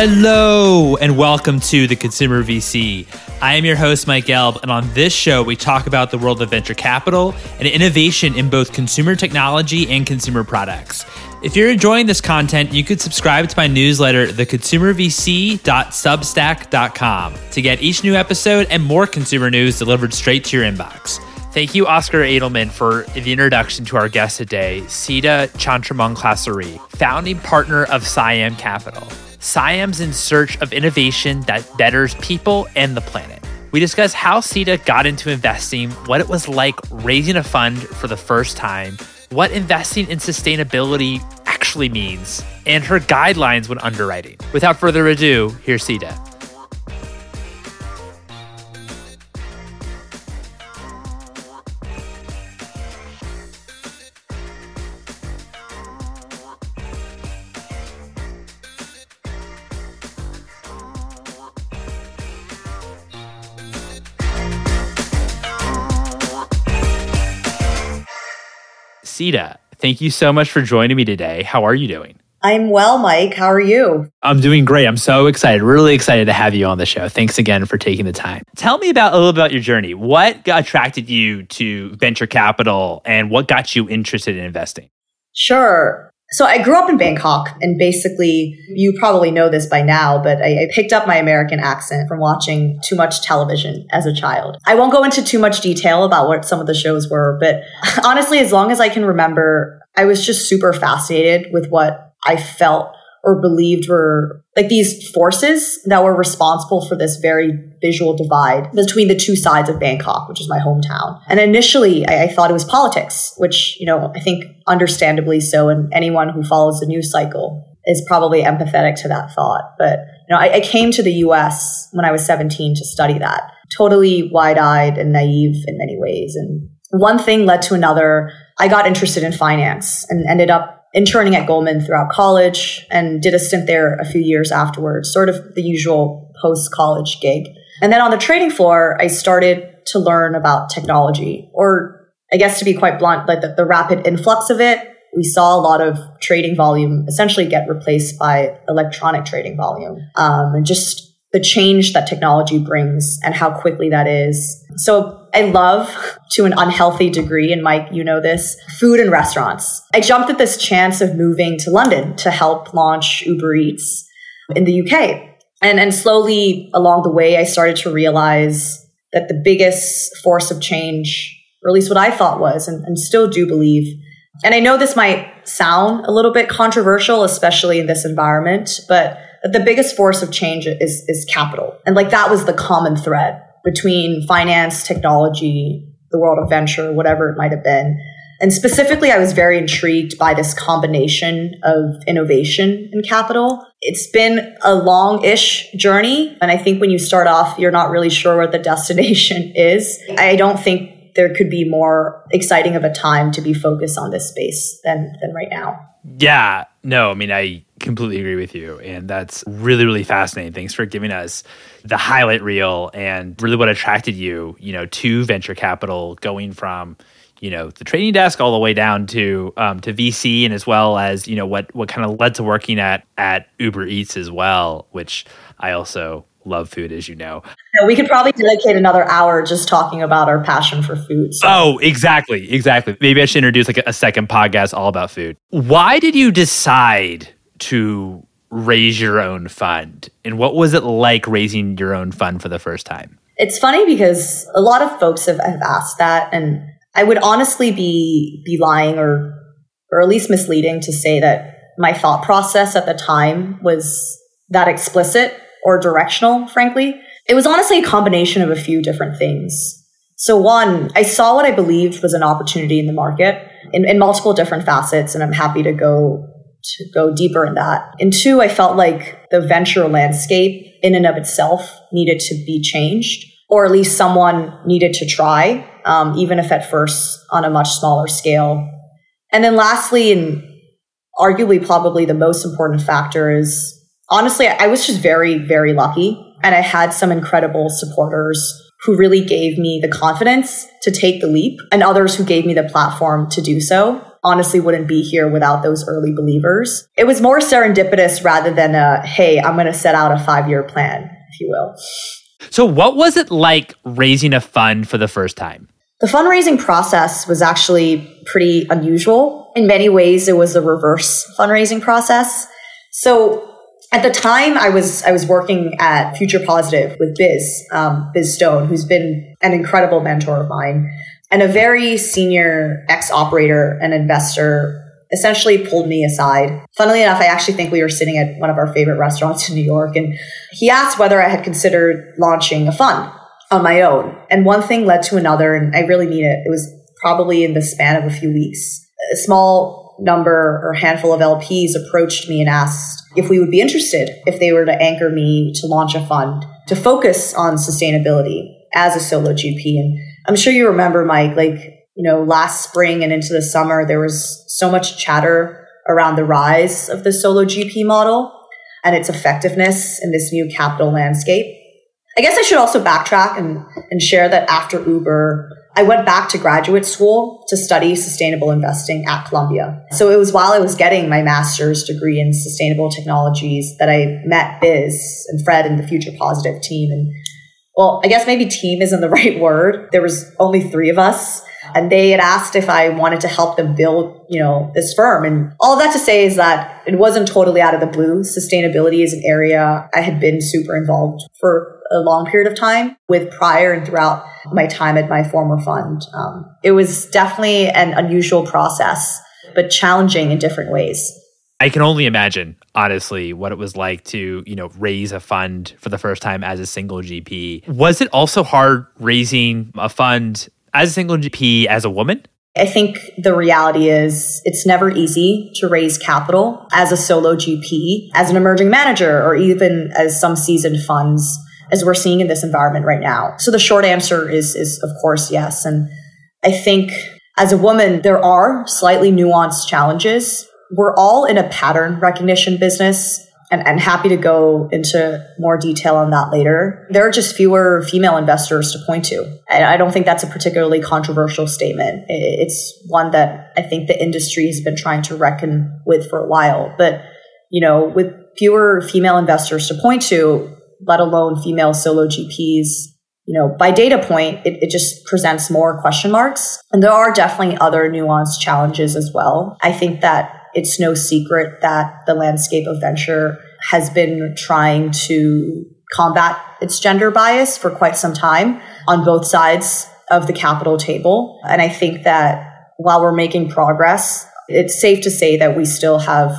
Hello, and welcome to the Consumer VC. I am your host, Mike Gelb, and on this show, we talk about the world of venture capital and innovation in both consumer technology and consumer products. If you're enjoying this content, you could subscribe to my newsletter, theconsumervc.substack.com, to get each new episode and more consumer news delivered straight to your inbox. Thank you, Oscar Adelman, for the introduction to our guest today, Sita Chantramonklasri, founding partner of Siam Capital. Siam's in search of innovation that betters people and the planet. We discuss how Sita got into investing, what it was like raising a fund for the first time, what investing in sustainability actually means, and her guidelines when underwriting. Without further ado, here's Sita. Sita, thank you so much for joining me today. How are you doing? I'm well, Mike. How are you? I'm doing great. I'm so excited. Really excited to have you on the show. Thanks again for taking the time. Tell me about a little about your journey. What attracted you to venture capital and what got you interested in investing? Sure. So I grew up in Bangkok and basically, mm-hmm. you probably know this by now, but I, I, picked up my American accent from watching too much television as a child. I won't go into too much detail about what some of the shows were, but honestly, as long as I can remember, I was just super fascinated with what I felt or believed were like these forces that were responsible for this very visual divide between the two sides of Bangkok, which is my hometown. And initially, I, I, thought it was politics, which, you know, I think understandably so. And anyone who follows the news cycle is probably empathetic to that thought. But, you know, I, I came to the US when I was 17 to study that, totally wide eyed and naive in many ways. And one thing led to another. I got interested in finance and ended up interning at Goldman throughout college and did a stint there a few years afterwards, sort of the usual post college gig. And then on the trading floor, I started to learn about technology, or I guess to be quite blunt, like the, the rapid influx of it. We saw a lot of trading volume essentially get replaced by electronic trading volume. Um, and just the change that technology brings and how quickly that is. So I love to an unhealthy degree, and Mike, you know this, food and restaurants. I jumped at this chance of moving to London to help launch Uber Eats in the UK. And, and slowly along the way, I started to realize that the biggest force of change, or at least what I thought was, and, and still do believe, and I know this might sound a little bit controversial, especially in this environment, but the biggest force of change is, is capital. And like that was the common thread between finance, technology, the world of venture, whatever it might have been. And specifically, I was very intrigued by this combination of innovation and capital. It's been a long ish journey. And I think when you start off, you're not really sure what the destination is. I don't think there could be more exciting of a time to be focused on this space than, than right now. Yeah, no, I mean, I completely agree with you. And that's really, really fascinating. Thanks for giving us the highlight reel and really what attracted you, you know, to venture capital going from, you know, the trading desk all the way down to um, to VC and as well as, you know, what what kind of led to working at at Uber Eats as well, which I also love food, as you know. Yeah, we could probably dedicate another hour just talking about our passion for food. So. Oh, exactly. Exactly. Maybe I should introduce like a second podcast all about food. Why did you decide to raise your own fund? And what was it like raising your own fund for the first time? It's funny because a lot of folks have, have asked that. And I would honestly be, be lying or, or at least misleading to say that my thought process at the time was that explicit or directional, frankly. It was honestly a combination of a few different things. So one, I saw what I believed was an opportunity in the market in, in multiple different facets, and I'm happy to go to go deeper in that. And two, I felt like the venture landscape in and of itself needed to be changed, or at least someone needed to try, um, even if at first on a much smaller scale. And then lastly, and arguably probably the most important factor is honestly, I was just very, very lucky. And I had some incredible supporters who really gave me the confidence to take the leap and others who gave me the platform to do so. Honestly wouldn't be here without those early believers. It was more serendipitous rather than a, hey, I'm going to set out a five year plan, if you will. So, what was it like raising a fund for the first time? The fundraising process was actually pretty unusual. In many ways, it was a reverse fundraising process. So, at the time, I was I was working at Future Positive with Biz um, Biz Stone, who's been an incredible mentor of mine, and a very senior ex operator and investor essentially pulled me aside. Funnily enough, I actually think we were sitting at one of our favorite restaurants in New York, and he asked whether I had considered launching a fund on my own. And one thing led to another, and I really mean it. It was probably in the span of a few weeks. A small number or handful of LPs approached me and asked if we would be interested if they were to anchor me to launch a fund to focus on sustainability as a solo GP. And I'm sure you remember, Mike, like you know, last spring and into the summer, there was so much chatter around the rise of the solo GP model and its effectiveness in this new capital landscape. I guess I should also backtrack and, and share that after Uber, I went back to graduate school to study sustainable investing at Columbia. So it was while I was getting my master's degree in sustainable technologies that I met Biz and Fred and the Future Positive team. And well, I guess maybe team isn't the right word. There was only three of us and they had asked if I wanted to help them build, you know, this firm. And all that to say is that it wasn't totally out of the blue. Sustainability is an area I had been super involved for a long period of time with prior and throughout my time at my former fund. Um, it was definitely an unusual process, but challenging in different ways. I can only imagine, honestly, what it was like to, you know, raise a fund for the first time as a single GP. Was it also hard raising a fund as a single GP as a woman? I think the reality is it's never easy to raise capital as a solo GP, as an emerging manager, or even as some seasoned funds, as we're seeing in this environment right now. So the short answer is, is of course, yes. And I think as a woman, there are slightly nuanced challenges. We're all in a pattern recognition business and, happy to go into more detail on that later. There are just fewer female investors to point to. And I don't think that's a particularly controversial statement. It's one that I think the industry has been trying to reckon with for a while. But, you know, with fewer female investors to point to, let alone female solo GPs, you know, by data point, it, it just presents more question marks. And there are definitely other nuanced challenges as well. I think that it's no secret that the landscape of venture has been trying to combat its gender bias for quite some time on both sides of the capital table. And I think that while we're making progress, it's safe to say that we still have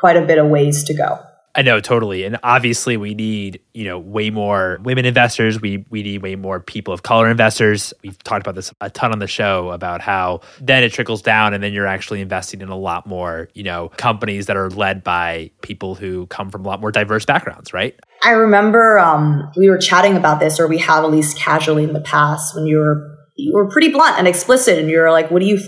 quite a bit of ways to go. I know totally, and obviously we need you know way more women investors. We we need way more people of color investors. We've talked about this a ton on the show about how then it trickles down, and then you're actually investing in a lot more you know companies that are led by people who come from a lot more diverse backgrounds, right? I remember um, we were chatting about this, or we have at least casually in the past when you were you were pretty blunt and explicit, and you were like, "What do you?"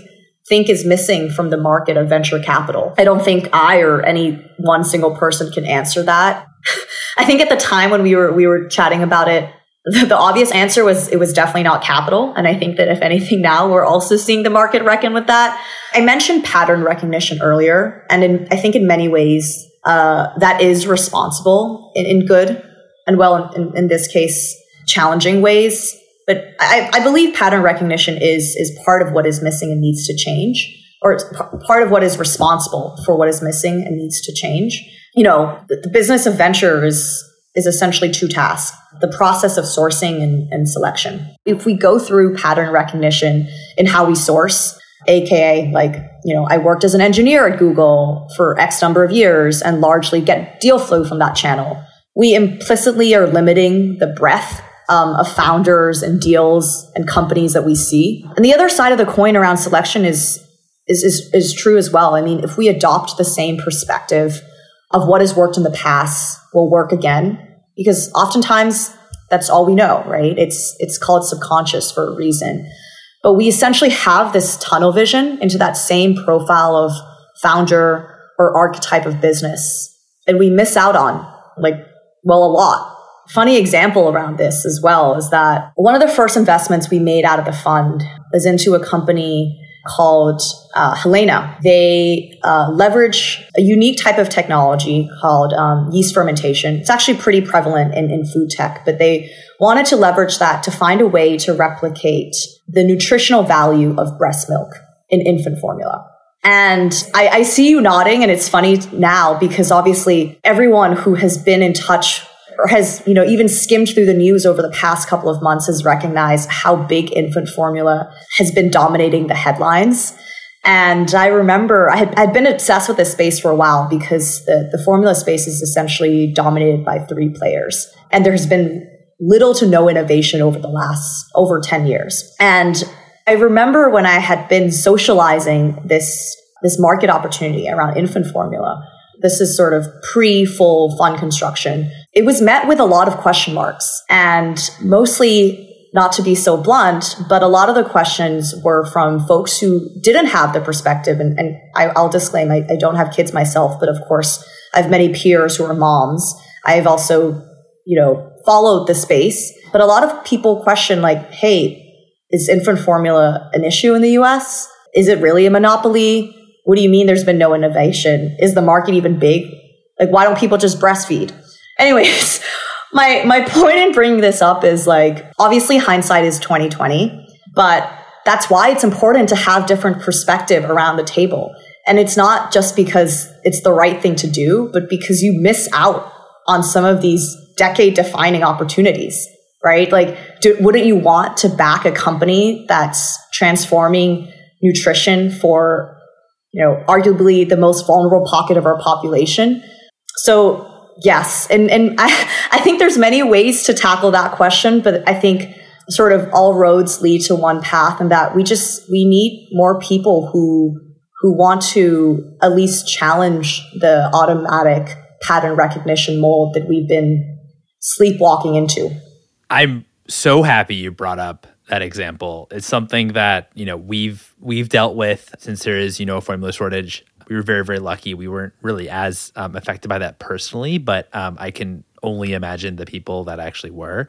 Think is missing from the market of venture capital. I don't think I or any one single person can answer that. I think at the time when we were we were chatting about it, the, the, obvious answer was it was definitely not capital. And I think that if anything now we're also seeing the market reckon with that. I mentioned pattern recognition earlier, and in, I think in many ways uh, that is responsible in, in good and well in, in this case challenging ways but I, I believe pattern recognition is is part of what is missing and needs to change, or part of what is responsible for what is missing and needs to change. You know, the, the business of venture is is essentially two tasks the process of sourcing and, and selection. If we go through pattern recognition in how we source, aka like you know i worked as an engineer at google for x number of years and largely get deal flow from that channel we implicitly are limiting the breadth um, of founders and deals and companies that we see. And the other side of the coin around selection is, is, is, is true as well. I mean, if we adopt the same perspective of what has worked in the past will work again, because oftentimes that's all we know, right? It's, it's called subconscious for a reason. But we essentially have this tunnel vision into that same profile of founder or archetype of business. And we miss out on like, well, a lot funny example around this as well is that one of the first investments we made out of the fund was into a company called uh, Helaina. They uh, leverage a unique type of technology called um, yeast fermentation. It's actually pretty prevalent in, in food tech, but they wanted to leverage that to find a way to replicate the nutritional value of breast milk in infant formula. And I, I see you nodding, and it's funny now because obviously everyone who has been in touch has, you know, even skimmed through the news over the past couple of months has recognized how big infant formula has been dominating the headlines. And I remember I had, I'd been obsessed with this space for a while because the, the formula space is essentially dominated by three players. And there's been little to no innovation over the last over 10 years. And I remember when I had been socializing this, this market opportunity around infant formula, this is sort of pre full fund construction. It was met with a lot of question marks and mostly not to be so blunt, but a lot of the questions were from folks who didn't have the perspective. And, and I, will disclaim, I, I don't have kids myself, but of course, I have many peers who are moms. I've also, you know, followed the space, but a lot of people question like, hey, is infant formula an issue in the US? Is it really a monopoly? What do you mean there's been no innovation? Is the market even big? Like, why don't people just breastfeed? Anyways, my, my point in bringing this up is like, obviously hindsight is 2020, but that's why it's important to have different perspective around the table. And it's not just because it's the right thing to do, but because you miss out on some of these decade defining opportunities, right? Like, do, wouldn't you want to back a company that's transforming nutrition for you know, arguably the most vulnerable pocket of our population. So yes, and and I, I think there's many ways to tackle that question, but I think sort of all roads lead to one path, and that we just we need more people who who want to at least challenge the automatic pattern recognition mold that we've been sleepwalking into. I'm so happy you brought up that example. It's something that, you know, we've we've dealt with since there is, you know, a formula shortage. We were very, very lucky. We weren't really as um, affected by that personally, but um, I can only imagine the people that actually were.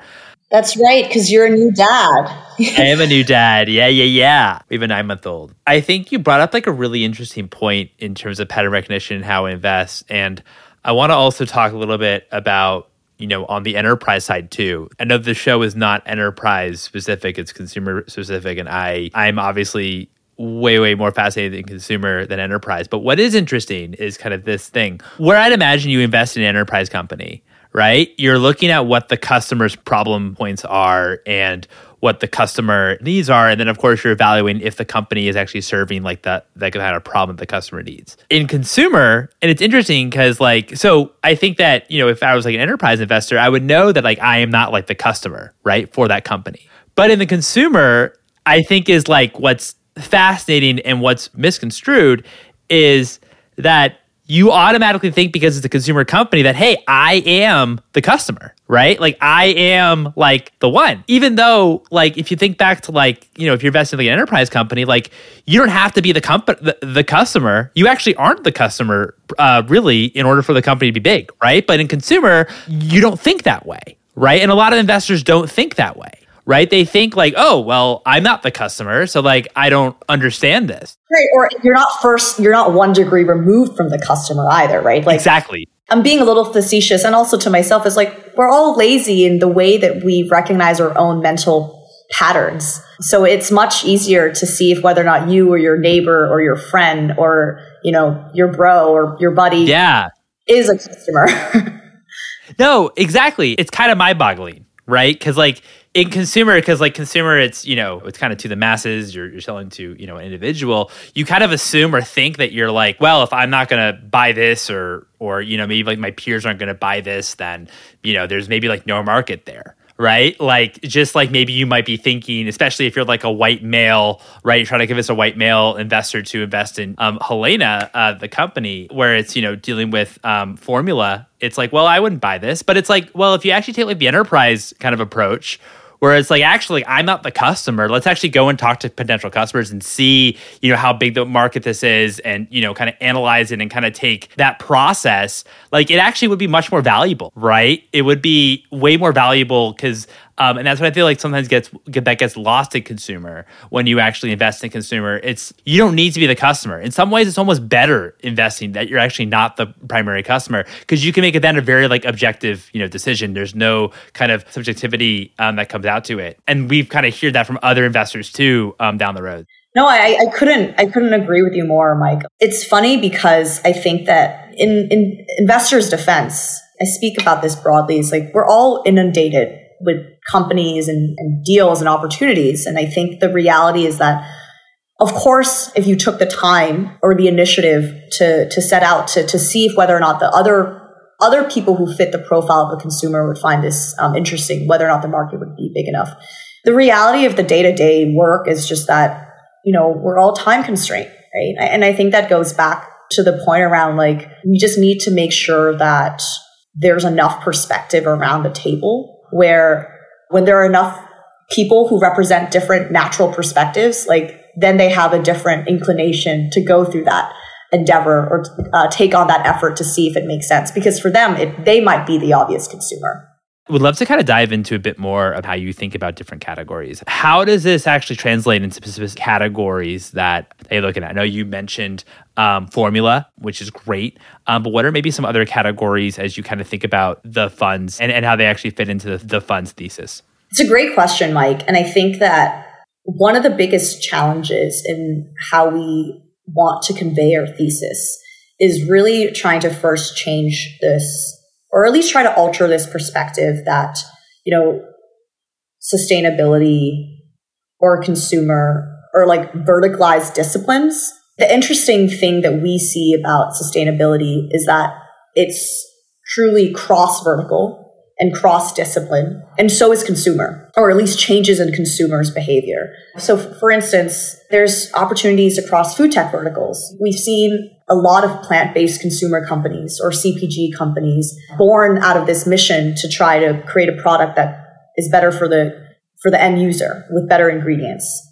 That's right, because you're a new dad. I am a new dad. Yeah, yeah, yeah. We have a nine month old. I think you brought up like a really interesting point in terms of pattern recognition and how it invests. And I want to also talk a little bit about you know, on the enterprise side too. I know the show is not enterprise specific, it's consumer specific. And I I'm obviously way, way more fascinated in consumer than enterprise. But what is interesting is kind of this thing where I'd imagine you invest in an enterprise company, right? You're looking at what the customer's problem points are and what the customer needs are and then of course you're evaluating if the company is actually serving like that that kind of problem the customer needs in consumer and it's interesting because like so i think that you know if i was like an enterprise investor i would know that like i am not like the customer right for that company but in the consumer i think is like what's fascinating and what's misconstrued is that you automatically think because it's a consumer company that hey i am the customer right? Like i am like the one. Even though like if you think back to like you know if you're investing in like an enterprise company like you don't have to be the company the, the, customer. You actually aren't the customer uh, really in order for the company to be big right? But in consumer you don't think that way right? And a lot of investors don't think that way right? They think like, oh, well, I'm not the customer, so like I don't understand this. Right. Or you're not first, you're not one degree removed from the customer either, right? Like exactly. I'm being a little facetious and also to myself is like we're all lazy in the way that we recognize our own mental patterns. So it's much easier to see if whether or not you or your neighbor or your friend or, you know, your bro or your buddy yeah. is a customer. no, exactly. It's kind of mind boggling, right? Because like in consumer because like consumer it's you know it's kind of to the masses you're, you're selling to you know an individual you kind of assume or think that you're like well if i'm not going to buy this or or you know maybe like my peers aren't going to buy this then you know there's maybe like no market there right? Like just like maybe you might be thinking, especially if you're like a white male, right? You're trying to convince a white male investor to invest in um, Helaina, uh, the company, where it's you know dealing with um, formula. It's like, well, I wouldn't buy this, but it's like, well, if you actually take like the enterprise kind of approach Where it's like, actually, I'm not the customer. Let's actually go and talk to potential customers and see, you know, how big the market this is and, you know, kind of analyze it and kind of take that process. Like, it actually would be much more valuable, right? It would be way more valuable because Um, and that's what I feel like sometimes gets get, that gets lost in consumer when you actually invest in consumer. It's you don't need to be the customer. In some ways, it's almost better investing that you're actually not the primary customer because you can make it then a very like objective you know decision. There's no kind of subjectivity um, that comes out to it, and we've kind of heard that from other investors too um, down the road. No, I, I couldn't. I couldn't agree with you more, Mike. It's funny because I think that in in investors' defense, I speak about this broadly. It's like we're all inundated with companies and, and deals and opportunities, and I think the reality is that of course, if you took the time or the initiative to to set out to to see if whether or not the other other people who fit the profile of the consumer would find this um, interesting, whether or not the market would be big enough. The reality of the day to day work is just that you know we're all time constrained, right? And I think that goes back to the point around like we just need to make sure that there's enough perspective around the table where when there are enough people who represent different natural perspectives, like then they have a different inclination to go through that endeavor or uh, take on that effort to see if it makes sense. Because for them, it, they might be the obvious consumer. Would love to kind of dive into a bit more of how you think about different categories. How does this actually translate into specific categories that they're looking at? I know you mentioned um, formula, which is great, um, but what are maybe some other categories as you kind of think about the funds and, and how they actually fit into the, the fund's thesis? It's a great question, Mike. And I think that one of the biggest challenges in how we want to convey our thesis is really trying to first change this, or at least try to alter this perspective that, you know, sustainability or consumer or like verticalized disciplines. The interesting thing that we see about sustainability is that it's truly cross vertical and cross discipline. And so is consumer, or at least changes in consumers' behavior. So, for instance, there's opportunities across food tech verticals. We've seen a lot of plant based consumer companies or CPG companies born out of this mission to try to create a product that is better for the for the end user with better ingredients.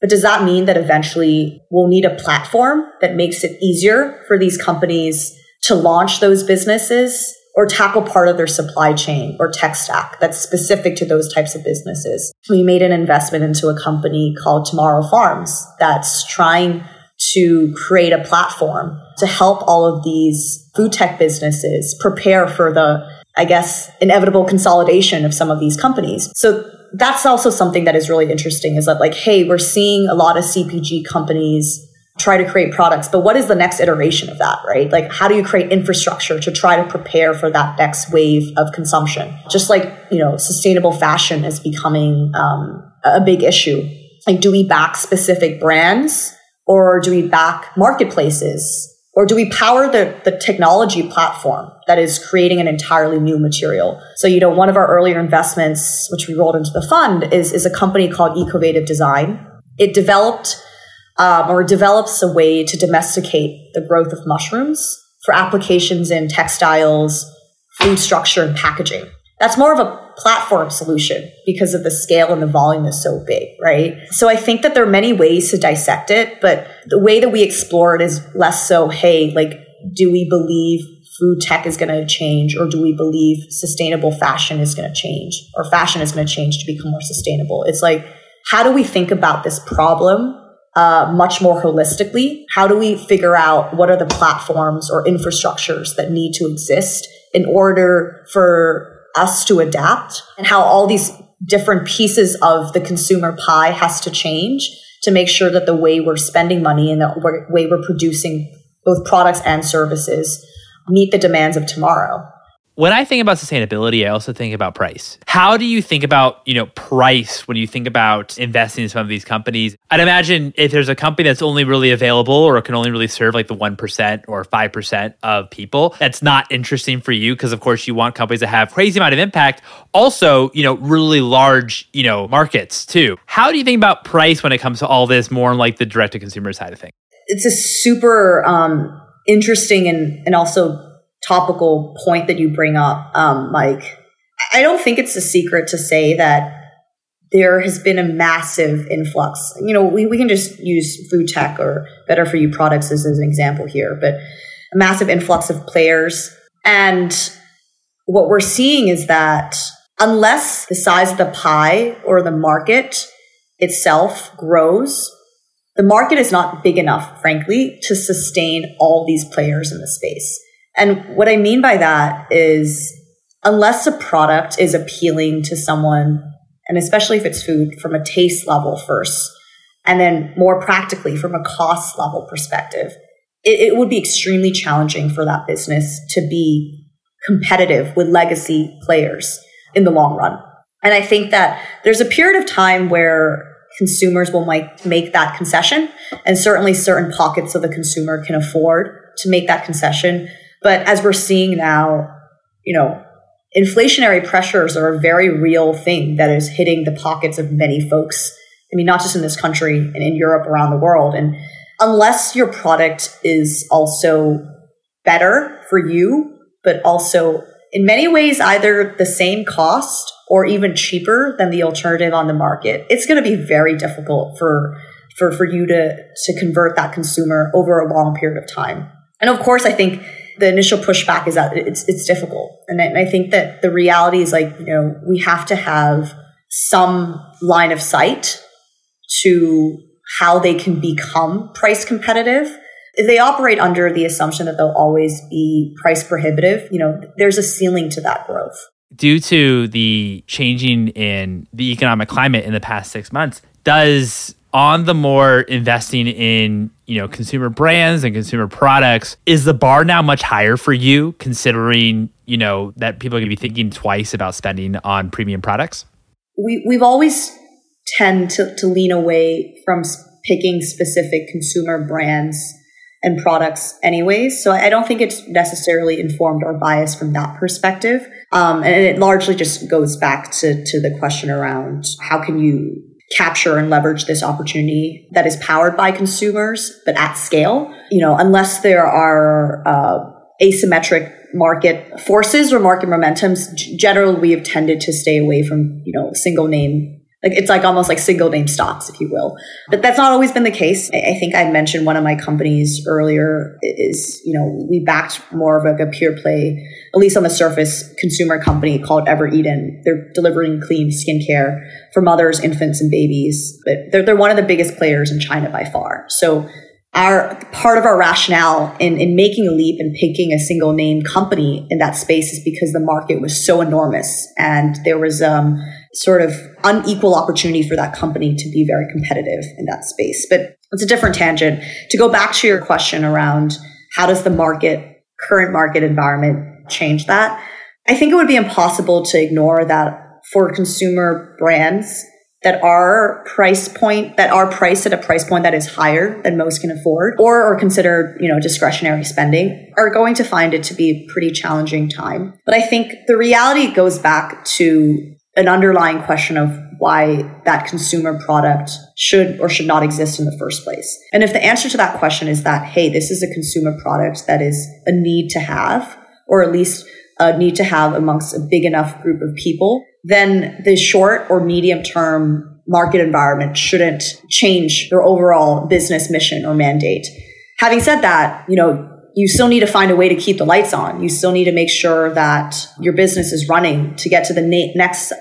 But does that mean that eventually we'll need a platform that makes it easier for these companies to launch those businesses or tackle part of their supply chain or tech stack that's specific to those types of businesses. We made an investment into a company called Tomorrow Farms that's trying to create a platform to help all of these food tech businesses prepare for the, I guess, inevitable consolidation of some of these companies. So that's also something that is really interesting is that like, hey, we're seeing a lot of CPG companies try to create products. But what is the next iteration of that, right? Like, how do you create infrastructure to try to prepare for that next wave of consumption? Just like, you know, sustainable fashion is becoming um, a big issue. Like, do we back specific brands or do we back marketplaces? Or do we power the, the technology platform that is creating an entirely new material? So, you know, one of our earlier investments, which we rolled into the fund, is, is a company called Ecovative Design. It developed um, or develops a way to domesticate the growth of mushrooms for applications in textiles, food structure, and packaging. That's more of a platform solution because of the scale and the volume is so big, right? So I think that there are many ways to dissect it, but the way that we explore it is less so, hey, like, do we believe food tech is going to change or do we believe sustainable fashion is going to change or fashion is going to change to become more sustainable? It's like, how do we think about this problem uh, much more holistically. How do we figure out what are the platforms or infrastructures that need to exist in order for us to adapt and how all these different pieces of the consumer pie has to change to make sure that the way we're spending money and the way we're producing both products and services meet the demands of tomorrow when I think about sustainability, I also think about price. How do you think about, you know, price when you think about investing in some of these companies? I'd imagine if there's a company that's only really available or can only really serve like the 1% or 5% of people, that's not interesting for you because of course you want companies that have crazy amount of impact, also, you know, really large, you know, markets too. How do you think about price when it comes to all this more on like the direct to consumer side of things? It's a super um interesting and and also topical point that you bring up, um, Mike. I don't think it's a secret to say that there has been a massive influx. You know, we, we can just use food tech or better for you products as, as an example here, but a massive influx of players. And what we're seeing is that unless the size of the pie or the market itself grows, the market is not big enough, frankly, to sustain all these players in the space. And what I mean by that is unless a product is appealing to someone, and especially if it's food from a taste level first, and then more practically from a cost level perspective, it, it would be extremely challenging for that business to be competitive with legacy players in the long run. And I think that there's a period of time where consumers will make, make that concession. And certainly certain pockets of the consumer can afford to make that concession. But as we're seeing now, you know, inflationary pressures are a very real thing that is hitting the pockets of many folks. I mean, not just in this country and in Europe, around the world. And unless your product is also better for you, but also in many ways either the same cost or even cheaper than the alternative on the market, it's going to be very difficult for for for you to to convert that consumer over a long period of time. And of course, I think the initial pushback is that it's it's difficult, and I, and I think that the reality is like you know we have to have some line of sight to how they can become price competitive they operate under the assumption that they'll always be price prohibitive, you know, there's a ceiling to that growth. Due to the changing in the economic climate in the past six months, does on the more investing in you know consumer brands and consumer products is the bar now much higher for you considering you know that people are going to be thinking twice about spending on premium products we, we've always tend to, to lean away from picking specific consumer brands and products anyways. So I don't think it's necessarily informed or biased from that perspective. Um, and it largely just goes back to, to the question around how can you capture and leverage this opportunity that is powered by consumers, but at scale, you know, unless there are, uh, asymmetric market forces or market momentums, generally we have tended to stay away from, you know, single name like it's like almost like single name stocks, if you will. But that's not always been the case. I think I mentioned one of my companies earlier is, you know, we backed more of like a pure play, at least on the surface, consumer company called Evereden. They're delivering clean skincare for mothers, infants, and babies. But they're, they're one of the biggest players in China by far. So our part of our rationale in, in making a leap and picking a single name company in that space is because the market was so enormous and there was um, sort of unequal opportunity for that company to be very competitive in that space. But it's a different tangent. To go back to your question around how does the market, current market environment change that? I think it would be impossible to ignore that for consumer brands that are price point that are priced at a price point that is higher than most can afford or are considered you know discretionary spending are going to find it to be a pretty challenging time but i think the reality goes back to an underlying question of why that consumer product should or should not exist in the first place. And if the answer to that question is that, hey, this is a consumer product that is a need to have, or at least a need to have amongst a big enough group of people, then the short or medium term market environment shouldn't change your overall business mission or mandate. Having said that, you know, you still need to find a way to keep the lights on. You still need to make sure that your business is running to get to the na- next,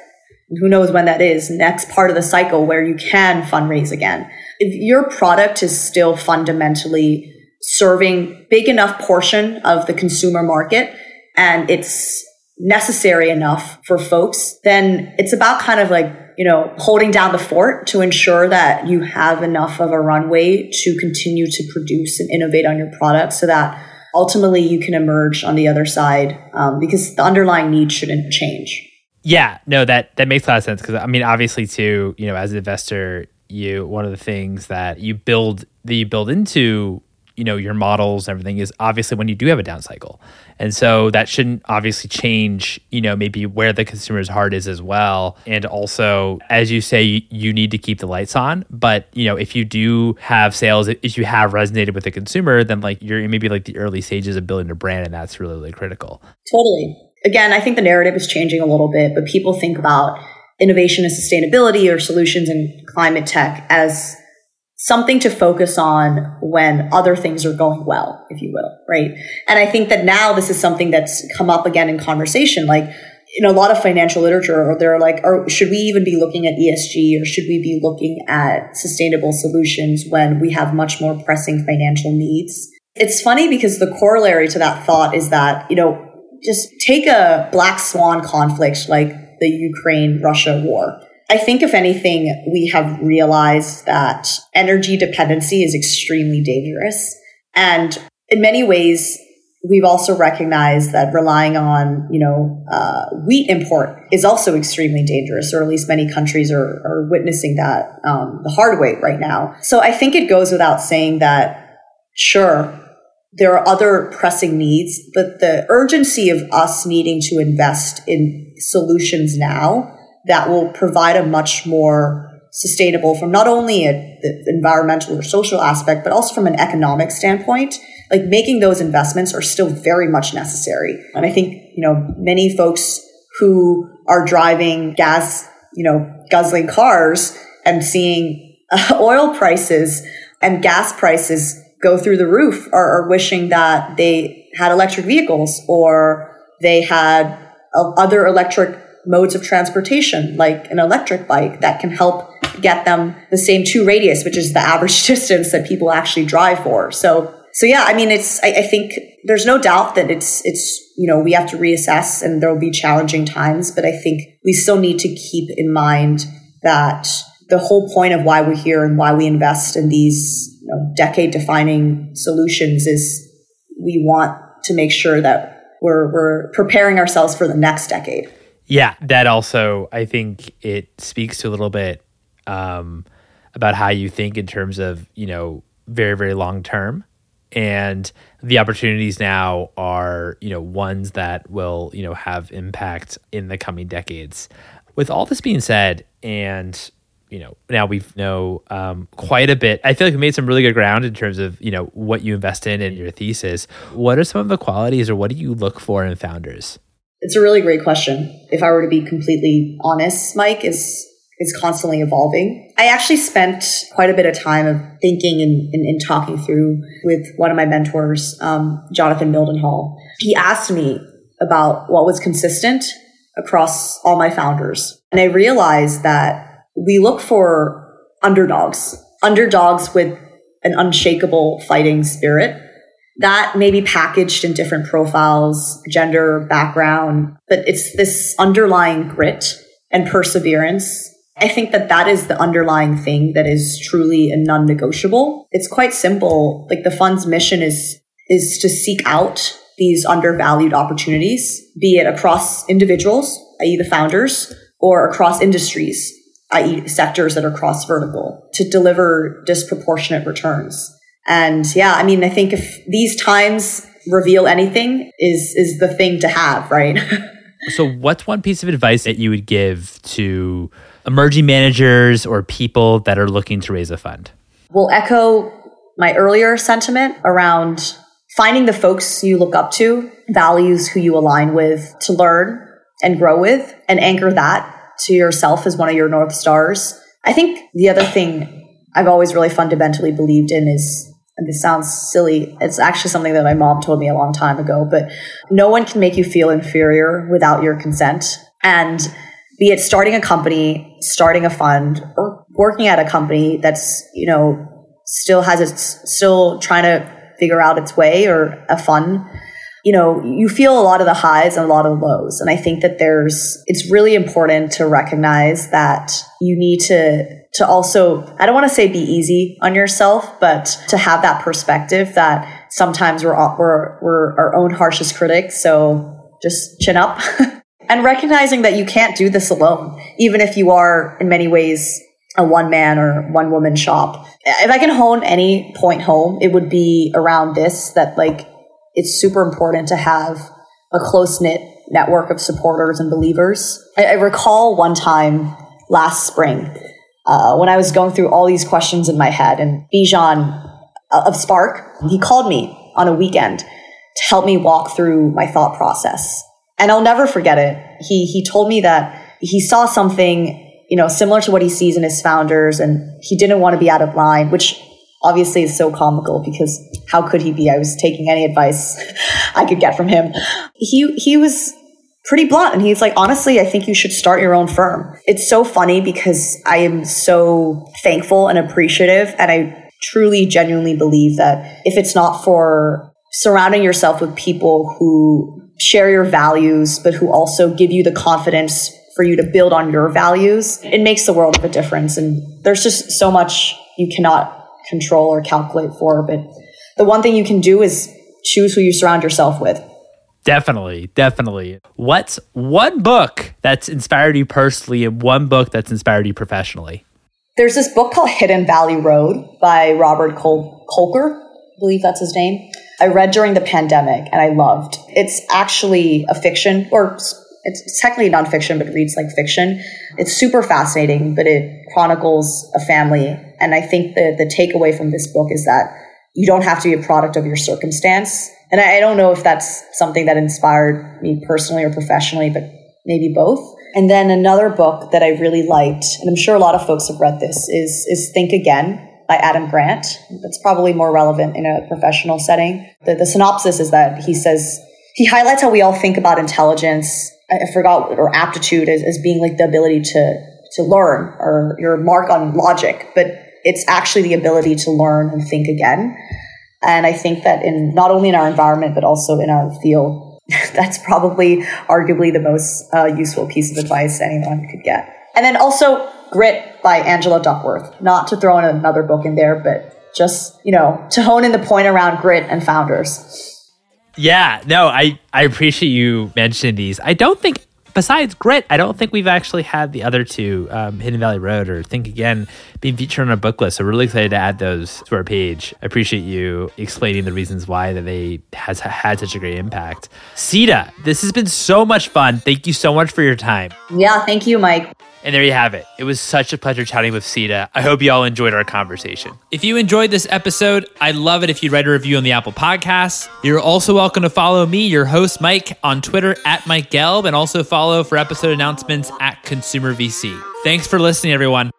who knows when that is, next part of the cycle where you can fundraise again. If your product is still fundamentally serving big enough portion of the consumer market and it's necessary enough for folks, then it's about kind of like you know, holding down the fort to ensure that you have enough of a runway to continue to produce and innovate on your product so that ultimately you can emerge on the other side um, because the underlying need shouldn't change. Yeah, no, that that makes a lot of sense because I mean, obviously, too, you know, as an investor, you one of the things that you build that you build into you know your models and everything is obviously when you do have a down cycle. And so that shouldn't obviously change you know maybe where the consumer's heart is as well. And also as you say you, need to keep the lights on. But you know if you do have sales if you have resonated with the consumer then like you're maybe like the early stages of building a brand and that's really really critical. Totally. Again i think the narrative is changing a little bit but people think about innovation and sustainability or solutions in climate tech as something to focus on when other things are going well, if you will, right? And I think that now this is something that's come up again in conversation. Like, in a lot of financial literature, or they're like, or should we even be looking at ESG or should we be looking at sustainable solutions when we have much more pressing financial needs? It's funny because the corollary to that thought is that, you know, just take a black swan conflict like the Ukraine Russia war. I think, if anything, we have realized that energy dependency is extremely dangerous. And in many ways, we've also recognized that relying on, you know, uh, wheat import is also extremely dangerous, or at least many countries are, are witnessing that um, the hard way right now. So I think it goes without saying that, sure, there are other pressing needs, but the urgency of us needing to invest in solutions now that will provide a much more sustainable from not only a, the environmental or social aspect, but also from an economic standpoint like making those investments are still very much necessary. And I think, you know, many folks who are driving gas, you know, guzzling cars and seeing uh, oil prices and gas prices go through the roof are, are wishing that they had electric vehicles or they had uh, other electric modes of transportation, like an electric bike that can help get them the same two radius, which is the average distance that people actually drive for. So so yeah, I mean, it's, I, I, think there's no doubt that it's, it's, you know, we have to reassess and there will be challenging times, but I think we still need to keep in mind that the whole point of why we're here and why we invest in these you know, decade defining solutions is we want to make sure that we're, we're preparing ourselves for the next decade. Yeah, that also, I think it speaks to a little bit um, about how you think in terms of, you know, very, very long term. And the opportunities now are you know ones that will you know have impact in the coming decades. With all this being said and you know now we know um, quite a bit i feel like we made some really good ground in terms of you know what you invest in and your thesis. What are some of the qualities or what do you look for in founders it's a really great question if i were to be completely honest mike is is constantly evolving. I actually spent quite a bit of time of thinking and, and, and talking through with one of my mentors, um, Jonathan Mildenhall. He asked me about what was consistent across all my founders. And I realized that we look for underdogs, underdogs with an unshakable fighting spirit that may be packaged in different profiles, gender, background, but it's this underlying grit and perseverance I think that that is the underlying thing that is truly a non-negotiable. It's quite simple. Like the fund's mission is is to seek out these undervalued opportunities, be it across individuals, i.e. the founders, or across industries, i.e. sectors that are cross vertical to deliver disproportionate returns. And yeah, I mean, I think if these times reveal anything is is the thing to have, right? so what's one piece of advice that you would give to emerging managers or people that are looking to raise a fund? Will echo my earlier sentiment around finding the folks you look up to, values who you align with to learn and grow with, and anchor that to yourself as one of your North Stars. I think the other thing I've always really fundamentally believed in is, and this sounds silly, it's actually something that my mom told me a long time ago, but no one can make you feel inferior without your consent. And be it starting a company, starting a fund, or working at a company that's, you know, still has its, still trying to figure out its way or a fun, you know, you feel a lot of the highs and a lot of the lows. And I think that there's, it's really important to recognize that you need to, to also, I don't want to say be easy on yourself, but to have that perspective that sometimes we're, we're, we're our own harshest critics. So just chin up. and recognizing that you can't do this alone, even if you are in many ways a one man or one woman shop. If I can hone any point home, it would be around this that like it's super important to have a close knit network of supporters and believers. I, I, recall one time last spring uh, when I was going through all these questions in my head, and Bijan uh, of Spark, he called me on a weekend to help me walk through my thought process and I'll never forget it. He he told me that he saw something, you know, similar to what he sees in his founders, and he didn't want to be out of line, which obviously is so comical because how could he be? I was taking any advice I could get from him. He he was pretty blunt. And he's like, honestly, I think you should start your own firm. It's so funny because I am so thankful and appreciative. And I truly, genuinely believe that if it's not for surrounding yourself with people who share your values, but who also give you the confidence for you to build on your values, it makes the world of a difference. And there's just so much you cannot control or calculate for. But the one thing you can do is choose who you surround yourself with. Definitely, definitely. What's one book that's inspired you personally and one book that's inspired you professionally? There's this book called Hidden Valley Road by Robert Col- Kolker. I believe that's his name. I read during the pandemic and I loved. It's actually a fiction or it's technically nonfiction, but it reads like fiction. It's super fascinating, but it chronicles a family. And I think the, the takeaway from this book is that you don't have to be a product of your circumstance. And I, I don't know if that's something that inspired me personally or professionally, but maybe both. And then another book that I really liked, and I'm sure a lot of folks have read this, is, is Think Again by Adam Grant. That's probably more relevant in a professional setting. The, the synopsis is that he says, he highlights how we all think about intelligence I forgot, or aptitude as, as being like the ability to, to learn or your mark on logic, but it's actually the ability to learn and think again. And I think that in not only in our environment, but also in our field, that's probably arguably the most uh, useful piece of advice anyone could get. And then also Grit by Angela Duckworth, not to throw in another book in there, but just, you know, to hone in the point around grit and founders. Yeah, no, I I appreciate you mentioning these. I don't think besides Grit, I don't think we've actually had the other two, um, Hidden Valley Road or Think Again, being featured on our book list. So we're really excited to add those to our page. I appreciate you explaining the reasons why that they has had such a great impact. Sita, this has been so much fun. Thank you so much for your time. Yeah, thank you, Mike. And there you have it. It was such a pleasure chatting with Sita. I hope you all enjoyed our conversation. If you enjoyed this episode, I'd love it if you'd write a review on the Apple Podcasts. You're also welcome to follow me, your host, Mike, on Twitter at Mike Gelb, and also follow for episode announcements at Consumer VC. Thanks for listening, everyone.